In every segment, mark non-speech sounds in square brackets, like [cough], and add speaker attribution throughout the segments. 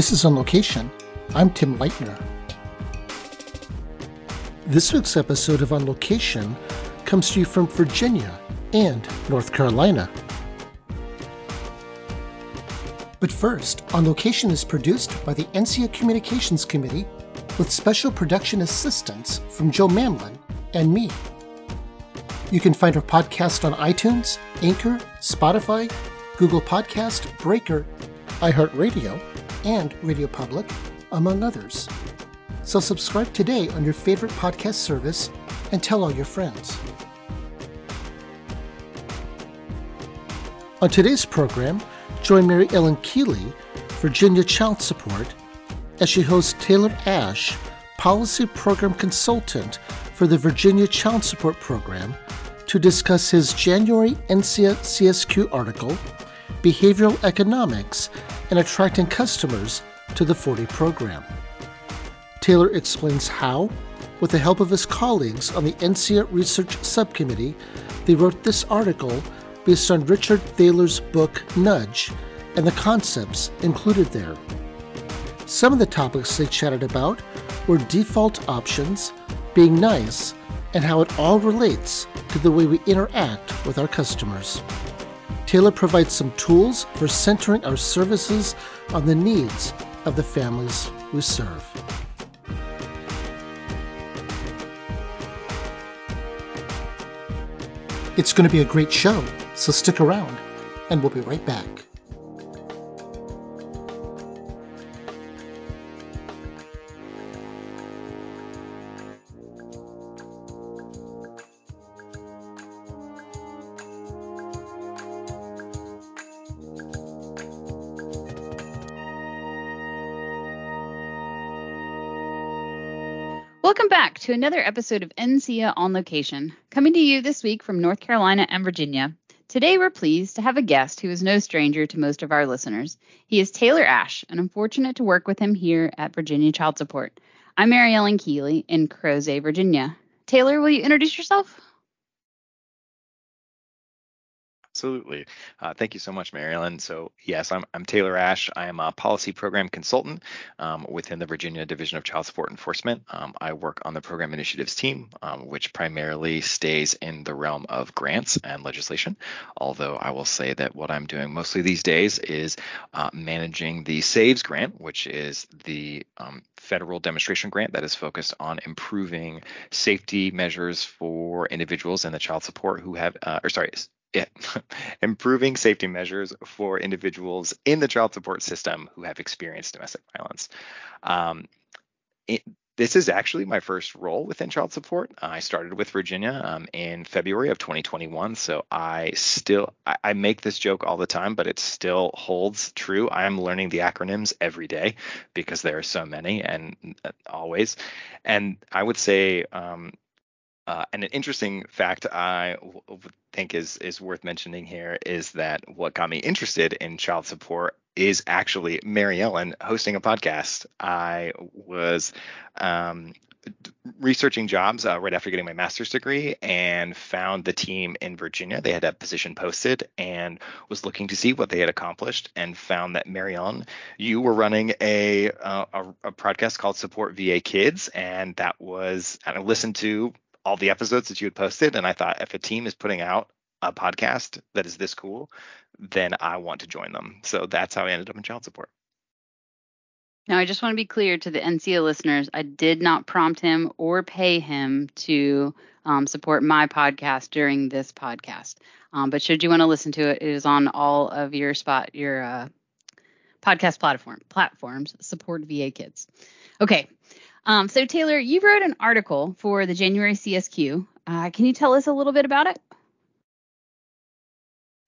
Speaker 1: This is On Location. I'm Tim Leitner. This week's episode of On Location comes to you from Virginia and North Carolina. But first, On Location is produced by the NCSEA Communications Committee with special production assistance from Joe Mamlin and me. You can find our podcast on iTunes, Anchor, Spotify, Google Podcast, Breaker, iHeartRadio, and Radio Public, among others. So subscribe today on your favorite podcast service and tell all your friends. On today's program, join Mariellen Keely, Virginia Child Support, as she hosts Taylor Ashe, Policy Program Consultant for the Virginia Child Support Program, to discuss his January NCSEA CSQ article, Behavioral Economics and Attracting Customers to the IV-D program. Taylor explains how, with the help of his colleagues on the NCSEA Research Subcommittee, they wrote this article based on Richard Thaler's book Nudge and the concepts included there. Some of the topics they chatted about were default options, being nice, and how it all relates to the way we interact with our customers. Taylor provides some tools for centering our services on the needs of the families we serve. It's going to be a great show, so stick around, and we'll be right back.
Speaker 2: To another episode of NCSEA on Location, coming to you this week from North Carolina and Virginia. Today, we're pleased to have a guest who is no stranger to most of our listeners. He is Taylor Ashe, and I'm fortunate to work with him here at Virginia Child Support. I'm Mariellen Keely in Crozet, Virginia. Taylor, will you introduce yourself?
Speaker 3: Absolutely. Uh, thank you so much, Marilyn. So, yes, I'm, I'm Taylor Ashe. I am a policy program consultant um, within the Virginia Division of Child Support Enforcement. Um, I work on the program initiatives team, um, which primarily stays in the realm of grants and legislation. Although I will say that what I'm doing mostly these days is uh, managing the SAVES grant, which is the um, federal demonstration grant that is focused on improving safety measures for individuals in the child support who have, uh, or sorry, yeah. [laughs] improving safety measures for individuals in the child support system who have experienced domestic violence. Um, it, this is actually my first role within child support. I started with Virginia um, in February of 2021, so I still I, I, make this joke all the time, but it still holds true. I am learning the acronyms every day because there are so many and uh, always. And I would say um, uh, and an interesting fact I w- think is is worth mentioning here is that what got me interested in child support is actually Mariellen hosting a podcast. I was um, researching jobs uh, right after getting my master's degree and found the team in Virginia. They had a position posted and was looking to see what they had accomplished and found that Ellen, you were running a, uh, a, a podcast called Support VA Kids, and that was I listened to all the episodes that you had posted, and I thought if a team is putting out a podcast that is this cool, then I want to join them. So that's how I ended up in child support.
Speaker 2: Now, I just want to be clear to the NCSEA listeners I did not prompt him or pay him to um, support my podcast during this podcast. Um, but should you want to listen to it, it is on all of your spot, your uh, podcast platform platforms. Support VA Kids. Okay, um, so, Taylor, you wrote an article for the January CSQ. Uh, can you tell us a little bit about it?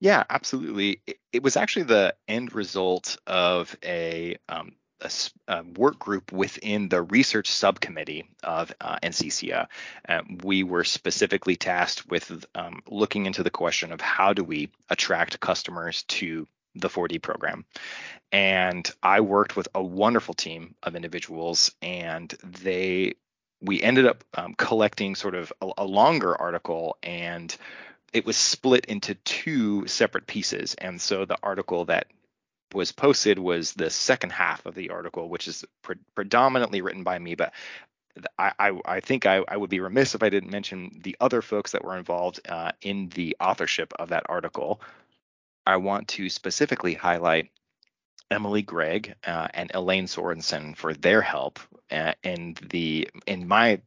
Speaker 3: Yeah, absolutely. It, it was actually the end result of a, um, a, a, work group within the research subcommittee of uh. Um, we were specifically tasked with um, looking into the question of how do we attract customers to the IV-D program. And I worked with a wonderful team of individuals, and they we ended up um, collecting sort of a, a longer article and it was split into two separate pieces. And so the article that was posted was the second half of the article, which is pre- predominantly written by me, but I, I, I think I, I, would be remiss if I didn't mention the other folks that were involved uh, in the authorship of that article. I want to specifically highlight Emily Gregg uh, and Elaine Sorensen for their help uh, in the in my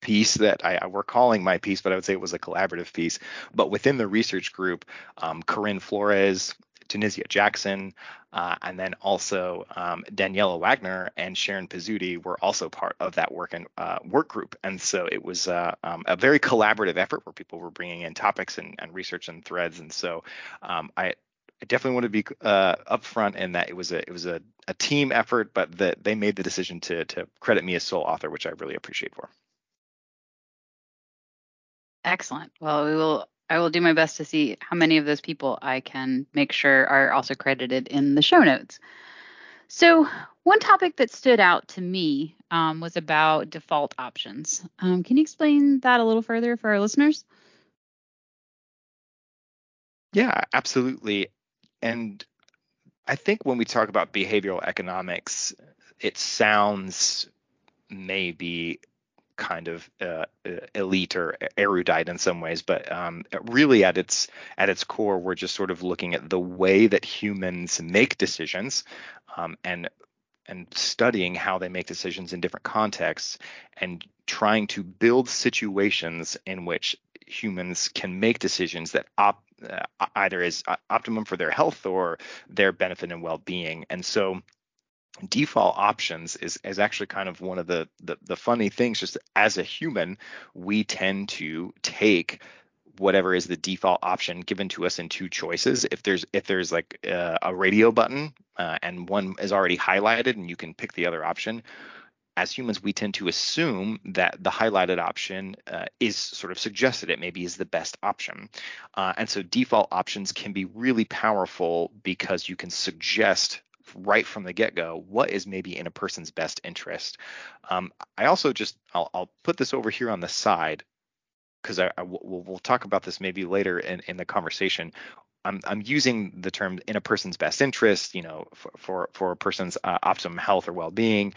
Speaker 3: piece that I, I, we're calling my piece, but I would say it was a collaborative piece. But within the research group, um, Corinne Flores, Tunisia Jackson, uh, and then also um, Daniela Wagner and Sharon Pizzuti were also part of that work and uh, work group. And so it was uh, um, a very collaborative effort where people were bringing in topics and, and research and threads. And so um, I, I definitely want to be uh, upfront in that it was a it was a, a team effort, but that they made the decision to to credit me as sole author, which I really appreciate for.
Speaker 2: Excellent. Well, we will. I will do my best to see how many of those people I can make sure are also credited in the show notes. So, one topic that stood out to me um, was about default options. Um, can you explain that a little further for our listeners?
Speaker 3: Yeah, absolutely. And I think when we talk about behavioral economics, it sounds maybe kind of uh, uh, elite or erudite in some ways, but um, really at its at its core, we're just sort of looking at the way that humans make decisions um, and and studying how they make decisions in different contexts and trying to build situations in which humans can make decisions that op, uh, either is optimum for their health or their benefit and well-being. And so default options is, is actually kind of one of the, the, the funny things just as a human we tend to take whatever is the default option given to us in two choices if there's if there's like uh, a radio button uh, and one is already highlighted and you can pick the other option as humans, we tend to assume that the highlighted option uh, is sort of suggested it maybe is the best option. Uh, and so default options can be really powerful because you can suggest right from the get-go what is maybe in a person's best interest. Um, I also just I'll, I'll, put this over here on the side because I, I we'll, talk about this maybe later in, in the conversation. I'm, I'm using the term in a person's best interest, you know, for for, for a person's uh, optimum health or well-being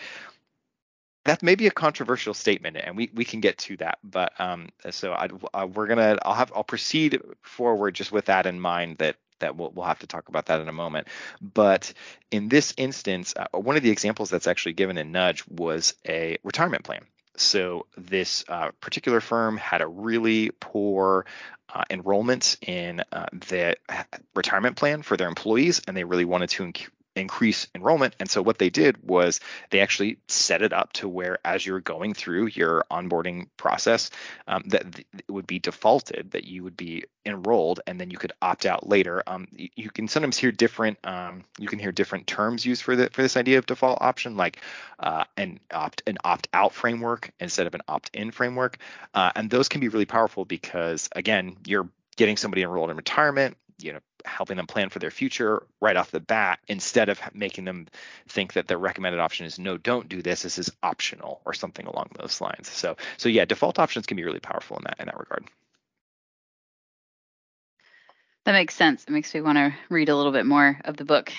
Speaker 3: that may be a controversial statement, and we, we can get to that. But um, so I, uh, we're gonna I'll have I'll proceed forward just with that in mind that that we'll, we'll have to talk about that in a moment. But in this instance, uh, one of the examples that's actually given in Nudge was a retirement plan. So this uh, particular firm had a really poor uh, enrollment in uh, the retirement plan for their employees, and they really wanted to inc- increase enrollment. And so what they did was they actually set it up to where as you're going through your onboarding process, um, that it would be defaulted that you would be enrolled and then you could opt out later. Um, you, you, can sometimes hear different um, you can hear different terms used for the for this idea of default option, like uh, an opt an opt out framework instead of an opt in framework, uh, and those can be really powerful because again you're getting somebody enrolled in retirement you know helping them plan for their future right off the bat instead of making them think that their recommended option is no don't do this. This is optional or something along those lines. So so yeah default options can be really powerful in that in that regard.
Speaker 2: That makes sense. It makes me want to read a little bit more of the book.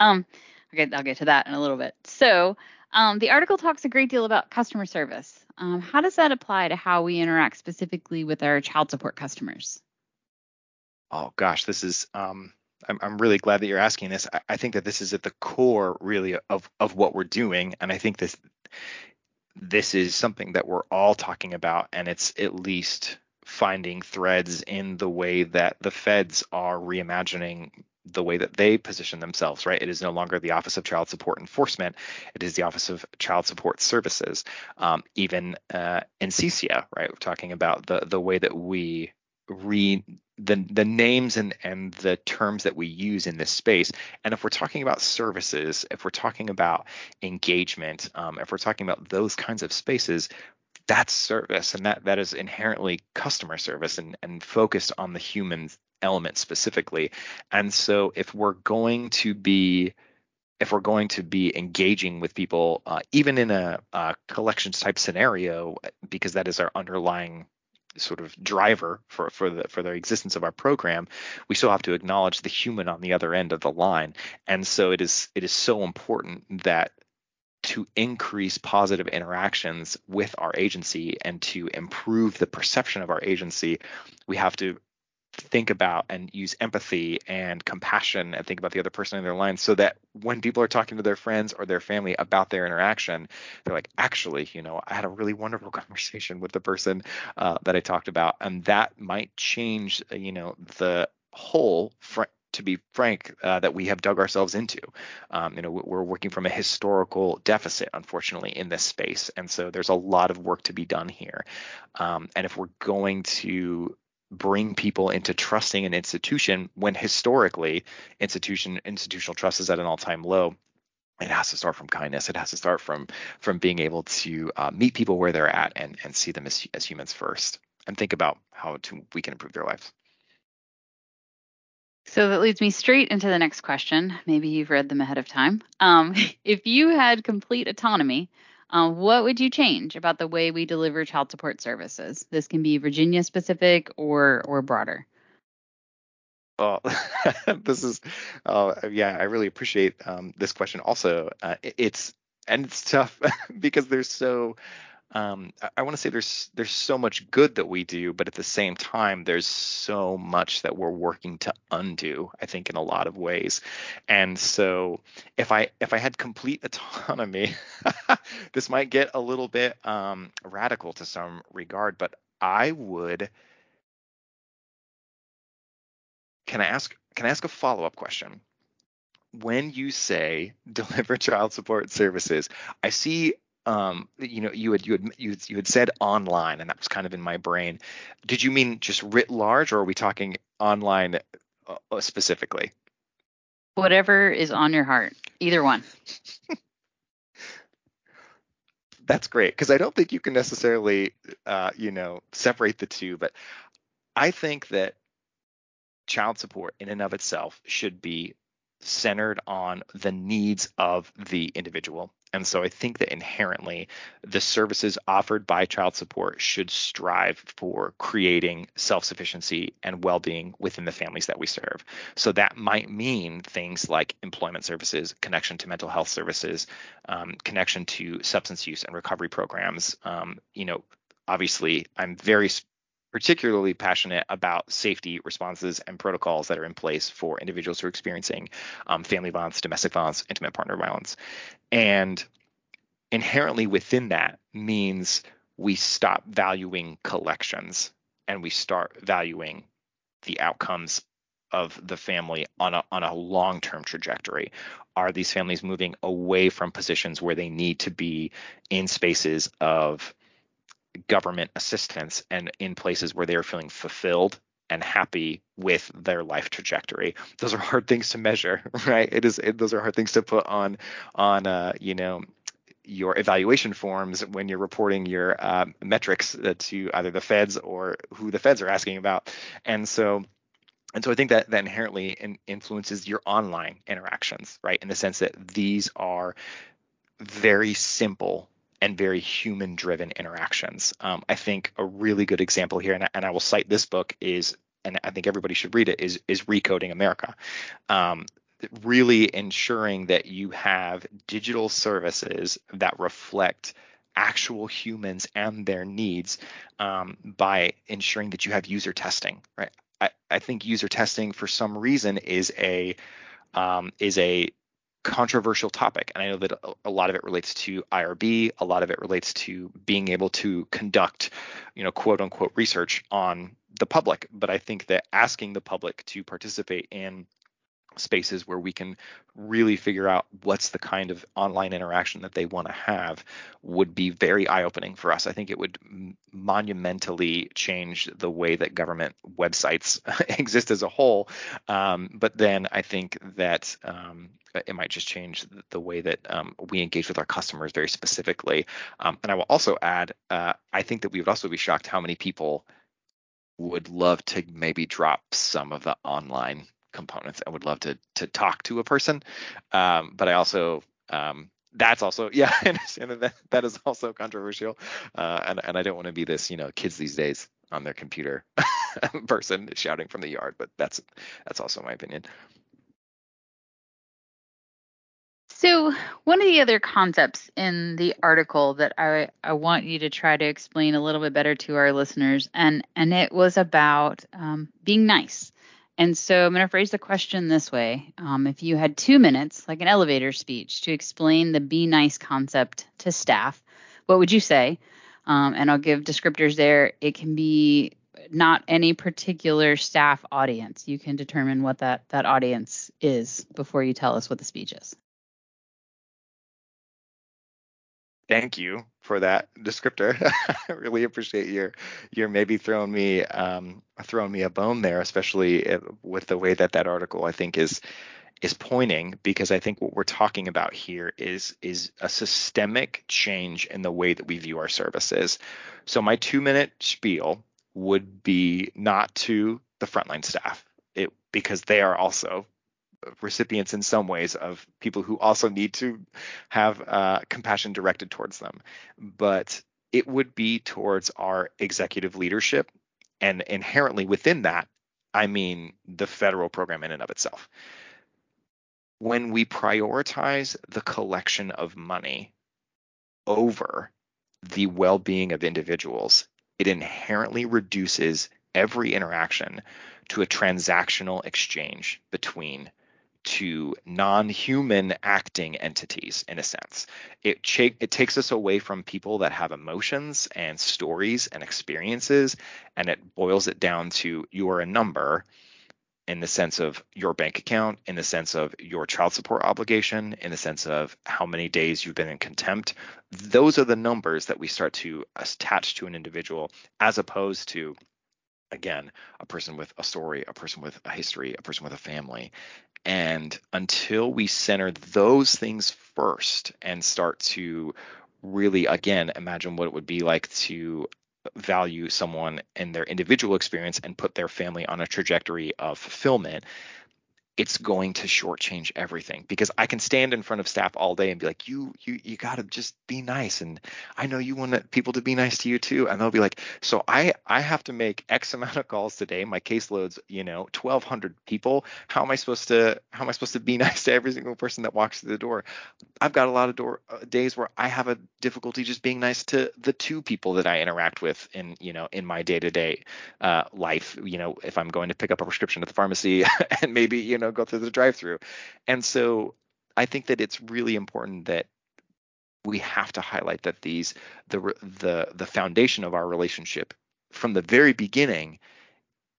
Speaker 2: Um okay i'll get to that in a little bit. So um, the article talks a great deal about customer service. Um, how does that apply to how we interact specifically with our child support customers
Speaker 3: Oh gosh, this is um, I'm, I'm really glad that you're asking this. I, I think that this is at the core really of of what we're doing, and I think this this is something that we're all talking about, and it's at least finding threads in the way that the feds are reimagining the way that they position themselves, right? It is no longer the Office of Child Support Enforcement. It is the Office of Child Support Services. Um, even uh, in CCA, right? We're talking about the the way that we re the the names and and the terms that we use in this space. And if we're talking about services if we're talking about engagement um, if we're talking about those kinds of spaces that's service and that that is inherently customer service and and focused on the human element specifically. And so if we're going to be if we're going to be engaging with people uh, even in a, a collections type scenario because that is our underlying sort of driver for for the for the existence of our program, we still have to acknowledge the human on the other end of the line. And so it is it is so important that to increase positive interactions with our agency and to improve the perception of our agency, we have to think about and use empathy and compassion and think about the other person in their line so that when people are talking to their friends or their family about their interaction they're like actually you know i had a really wonderful [laughs] conversation with the person uh, that i talked about and that might change uh, you know the whole fr- to be frank, uh, that we have dug ourselves into. Um, you know, we're working from a historical deficit, unfortunately, in this space, and so there's a lot of work to be done here. Um, and if we're going to bring people into trusting an institution when historically institution institutional trust is at an all-time low it has to start from kindness it has to start from from being able to uh, meet people where they're at and and see them as, as humans first and think about how to we can improve their lives
Speaker 2: so that leads me straight into the next question. Maybe you've read them ahead of time. Um, [laughs] if you had complete autonomy, um, what would you change about the way we deliver child support services? This can be Virginia specific or or broader.
Speaker 3: Well, [laughs] this is, uh, yeah, I really appreciate um, this question. Also, uh, it's and it's tough [laughs] because there's so um, I, I want to say there's there's so much good that we do, but at the same time, there's so much that we're working to undo. I think in a lot of ways, and so if I if I had complete [laughs] autonomy, [laughs] this might get a little bit um, radical to some regard, but I would. Can I ask? Can I ask a follow up question? when you say [laughs] deliver child support services, I see um, you know, you had you had you had, you had said online, and that was kind of in my brain. Did you mean just writ large, or are we talking online uh, uh specifically?
Speaker 2: Whatever is on your heart, either one. [laughs]
Speaker 3: That's great because I don't think you can necessarily, uh, you know, separate the two. But I think that child support in and of itself should be centered on the needs of the individual. And so I think that inherently the services offered by child support should strive for creating self sufficiency and well being within the families that we serve. So that might mean things like employment services, connection to mental health services, um, connection to substance use and recovery programs. Um, you know, obviously, I'm very particularly passionate about safety responses and protocols that are in place for individuals who are experiencing um, family violence, domestic violence, intimate partner violence. And inherently within that means we stop valuing collections and we start valuing the outcomes of the family on a on a long-term trajectory are these families moving away from positions where they need to be in spaces of government assistance and in places where they are feeling fulfilled and happy with their life trajectory. Those are hard things to measure, [laughs] right? It is. It, those are hard things to put on on uh, you know your evaluation forms when you're reporting your uh, metrics to either the feds or who the feds are asking about. And so and so I think that that inherently in, influences your online interactions, right? In the sense that these are very simple and very human driven interactions. Um, I think a really good example here, and I, and I, will cite this book, is, and I think everybody should read it, is, is Recoding America. Um, really ensuring that you have digital services that reflect actual humans and their needs um, by ensuring that you have user testing, right? I, I think user testing for some reason is a um, is a controversial topic. And I know that a lot of it relates to IRB, a lot of it relates to being able to conduct, you know, quote unquote research on the public. But I think that asking the public to participate in spaces where we can really figure out what's the kind of online interaction that they want to have would be very eye-opening for us. I think it would monumentally change the way that government websites [laughs] exist as a whole. Um, but then I think that um, it might just change the way that um, we engage with our customers very specifically. Um, and I will also add, uh, I think that we would also be shocked how many people would love to maybe drop some of the online components. I would love to to talk to a person, um, but I also um, that's also [laughs] yeah i understand that that is also controversial. Uh, and, and i don't want to be this you know kids these days on their computer [laughs] person shouting from the yard but that's that's also my opinion.
Speaker 2: So one of the other concepts in the article that I, I want you to try to explain a little bit better to our listeners and and it was about um, being nice and so I'm going to phrase the question this way. Um, if you had two minutes, like an elevator speech, to explain the be nice concept to staff, what would you say? Um, and I'll give descriptors there. It can be not any particular staff audience. You can determine what that, that audience is before you tell us what the speech is.
Speaker 3: Thank you for that descriptor. [laughs] I really appreciate your your maybe throwing me um, throwing me a bone there, especially with the way that that article I think is is pointing because I think what we're talking about here is is a systemic change in the way that we view our services. So my 2 minute spiel would be not to the frontline staff it because they are also recipients in some ways of people who also need to have uh, compassion directed towards them. But it would be towards our executive leadership. And inherently within that, I mean the federal program in and of itself. When we prioritize the collection of money over the well being of individuals, it inherently reduces every interaction to a transactional exchange between to non-human acting entities in a sense. It ch- it takes us away from people that have emotions and stories and experiences and it boils it down to you are a number in the sense of your bank account, in the sense of your child support obligation, in the sense of how many days you've been in contempt. Those are the numbers that we start to attach to an individual as opposed to again a person with a story a person with a history a person with a family and until we center those things first and start to really, again, imagine what it would be like to value someone and their individual experience and put their family on a trajectory of fulfillment, it's going to shortchange everything because I can stand in front of staff all day and be like, you, you, you got to just be nice. And I know you want people to be nice to you too. And they'll be like, so I, I have to make X amount of calls today. My caseload's, you know, 1200 people. How am I supposed to, how am I supposed to be [laughs] nice to every single person that walks through the door? I've got a lot of door uh, days where I have a difficulty just being nice to the two people that I interact with in, you know, in my day to day life. You know, if I'm going to pick up a prescription at the pharmacy [laughs] and maybe, you know, know go through the drive-through. And so i think that it's really important that we have to highlight that these the the the foundation of our relationship from the very beginning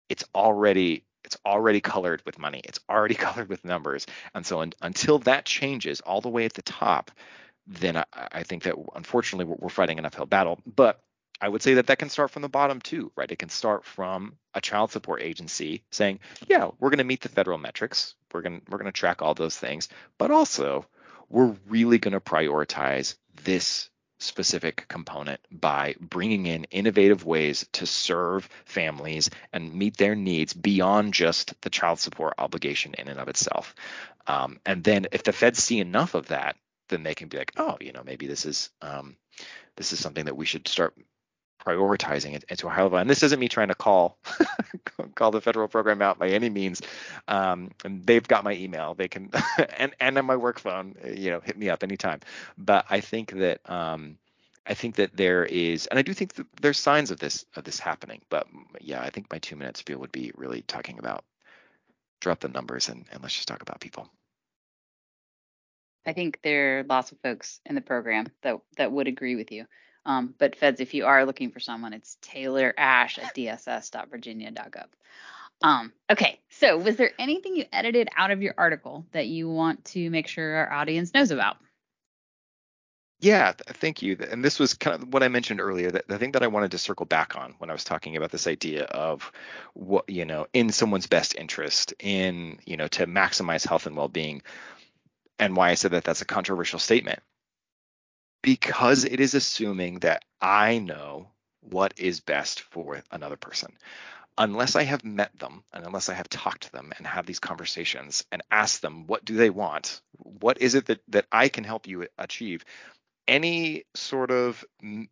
Speaker 3: it's already it's already colored with money. It's already [laughs] colored with numbers. And so un, until that changes all the way at the top then I, I think that unfortunately we're, we're fighting an uphill battle. But I would say that that can start from the bottom too, right? It can start from a child support agency saying, "Yeah, we're going to meet the federal metrics. We're going we're going to track all those things, but also we're really going to prioritize this specific component by bringing in innovative ways to serve families and meet their needs beyond just the child support obligation in and of itself. Um, and then if the feds see enough of that, then they can be like, oh, you know, maybe this is um, this is something that we should start prioritizing it into a high level. And this isn't me trying to call [laughs] call the federal program out by any means. Um, and they've got my email. They can [laughs] and and on my work phone. You know, hit me up anytime. But I think that um, I think that there is, and I do think there's signs of this of this happening. But yeah, I think my two minute spiel would be really talking about drop the numbers and, and let's just talk about people.
Speaker 2: I think there are lots of folks in the program that that would agree with you. Um, but feds, if you are looking for someone, it's Taylor Ashe at dss.virginia.gov. Um, okay, so was there anything you edited out of your article that you want to make sure our audience knows about?
Speaker 3: Yeah, thank you. And this was kind of what I mentioned earlier. That the thing that I wanted to circle back on when I was talking about this idea of what you know in someone's best interest, in you know to maximize health and well-being, and why I said that that's a controversial statement because it is assuming that I know what is best for another person. unless I have met them and unless I have talked to them and have these conversations and asked them what do they want, what is it that that I can help you achieve, any sort of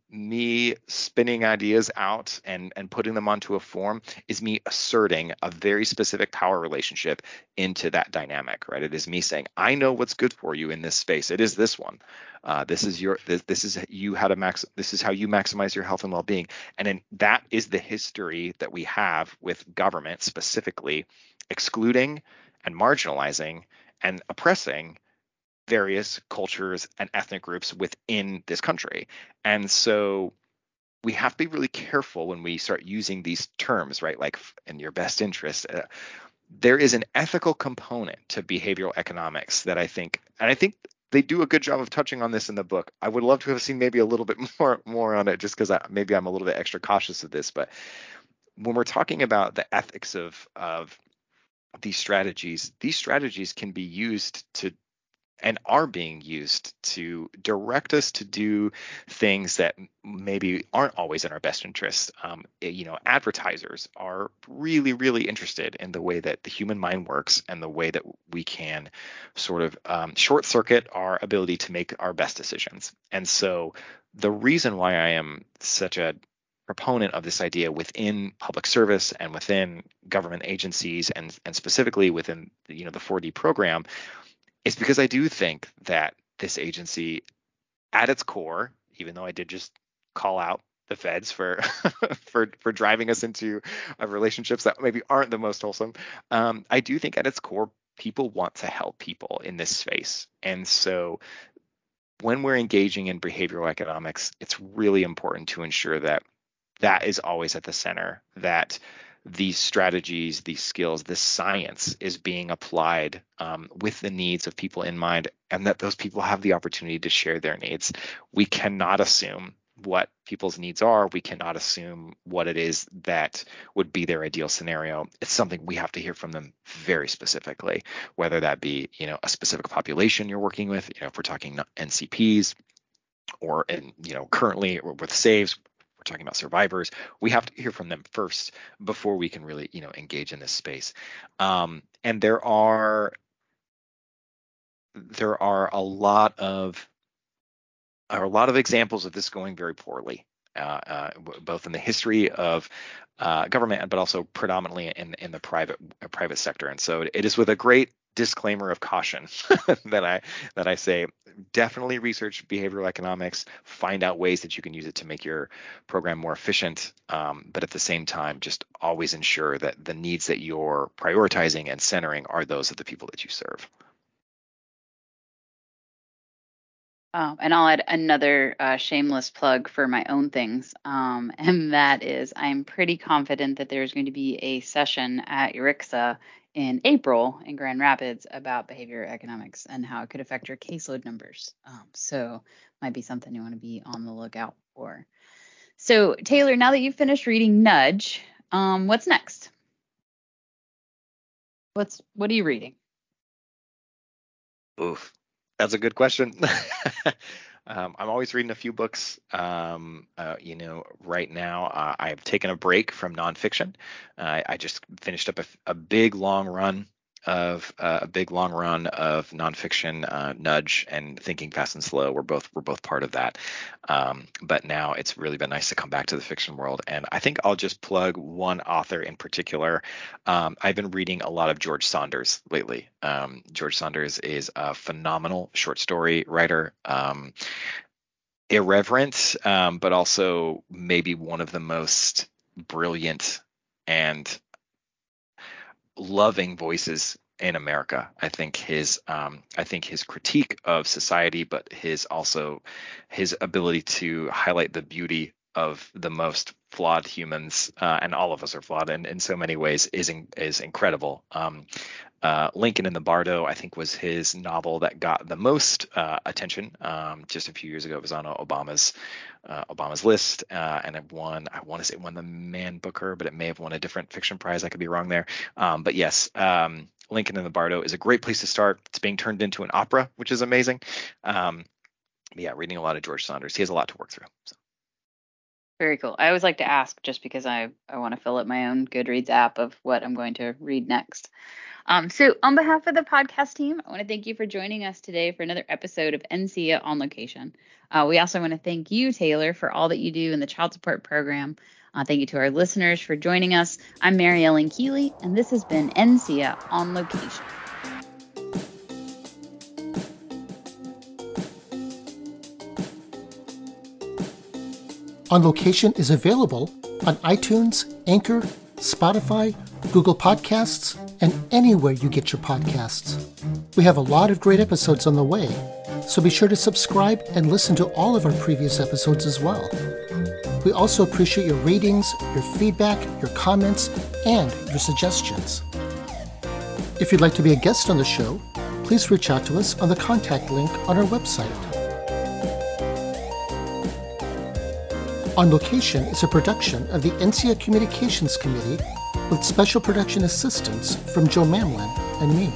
Speaker 3: me spinning ideas out and and putting them onto a form is me asserting a very specific power relationship into that dynamic right? It is me saying i know what's good for you in this space. It is this one. Uh, this is your this, this is you how to max this is how you maximize your health and well-being. And then that is the history that we have with government specifically excluding and marginalizing and oppressing various cultures and ethnic groups within this country. And so we have to be really careful when we start using these terms, right? Like in your best interest. Uh, there is an ethical component to behavioral economics that I think, and I think they do a good job of touching on this in the book. I would love to have seen maybe a little bit [laughs] more more on it, just because maybe I'm a little bit extra cautious of this. But when we're talking about the ethics of of these strategies, these strategies can be used to and are being used to direct us to do things that maybe aren't always in our best interest. Um, eh, you know, advertisers are really, really interested in the way that the human mind works and the way that we can sort of um, short circuit our ability to make our best decisions. And so, the reason why I am such a proponent of this idea within public service and within government agencies and and specifically within you know the IV-D program it's because I do think that this agency, at its core, even though I did just call out the feds for [laughs] for for driving us into uh, relationships that maybe aren't the most wholesome, um, I do think at its core, people want to help people in this space, and so when we're engaging in behavioral economics, it's really important to ensure that that is always at the center. That these strategies, these skills, this science is being applied um, with the needs of people in mind, and that those people have the opportunity to share their needs. We cannot assume what people's needs are. We cannot assume what it is that would be their ideal scenario. It's something we have to hear from them very specifically, whether that be, you know, a specific population you're working with, you know, if we're talking NCPs or in, you know, currently with SAVES, we're talking about survivors we have to hear from them first before we can really you know engage in this space um, and there are there are a lot of are a lot of examples of this going very poorly uh, uh, both in the history of uh, government, but also predominantly in in the private private sector. And so it is with a great disclaimer of caution [laughs] that I that I say definitely research behavioral economics, find out ways that you can use it to make your program more efficient, um, but at the same time, just always ensure that the needs that you're prioritizing and centering are those of the people that you serve.
Speaker 2: Um, and I'll add another uh, shameless plug for my own things. Um, [laughs] and that is, I'm pretty confident that there's going to be a session at ERICSA in April in Grand Rapids about behavior economics and how it could affect your caseload numbers. Um, so, might be something you want to be on the lookout for. So, Taylor, now that you've finished reading Nudge, um, what's next? What's what are you reading?
Speaker 3: Oof. That's a good question. [laughs] um, I'm always reading a few books. Um, uh, you know, right now uh, I've taken a break from nonfiction. Uh, I just finished up a, a big long run of uh, a big long run of nonfiction, uh, Nudge and Thinking Fast and Slow. We're both we're both part of that. Um, but now it's really been nice to come back to the fiction world, and I think I'll just plug one author in particular. Um, I've been reading a lot of George Saunders lately. Um, George Saunders is a phenomenal short story writer. Um, irreverent, um, but also maybe one of the most brilliant and loving voices in America. I think his um, I think his critique of society, but his also his ability to highlight the beauty of the most flawed humans, uh, and all of us are flawed in, in so many ways, is in, is incredible. Um, uh, Lincoln in the Bardo, I think, was his novel that got the most uh, attention. Um, just a few years ago, it was on Obama's uh, Obama's list, uh, and it won. I want to say it won the Man Booker, but it may have won a different fiction prize. I could be wrong there. Um, but yes, um, Lincoln in the Bardo is a great place to start. It's being turned into an opera, which is amazing. Um, yeah, reading a lot of George Saunders. He has a lot to work through. So.
Speaker 2: Very cool. I always like to ask just because I, I want to fill up my own Goodreads app of what I'm going to read next. Um, so, on behalf of the podcast team, I want to thank you for joining us today for another episode of NCSEA on Location. Uh, we also want to thank you, Taylor, for all that you do in the child support program. Uh, thank you to our listeners for joining us. I'm Mariellen Keely, and this has been NCSEA on Location.
Speaker 1: On Location is available on iTunes, Anchor, Spotify, Google Podcasts, and anywhere you get your podcasts. We have a lot of great episodes on the way, so be sure to subscribe and listen to all of our previous episodes as well. We also appreciate your ratings, your feedback, your comments, and your suggestions. If you'd like to be a guest on the show, please reach out to us on the contact link on our website. On Location is a production of the NCSEA Communications Committee with special production assistance from Joe Mamlin and me.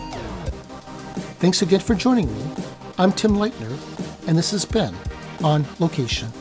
Speaker 1: Thanks again for joining me. I'm Tim Leitner, and this has been On Location.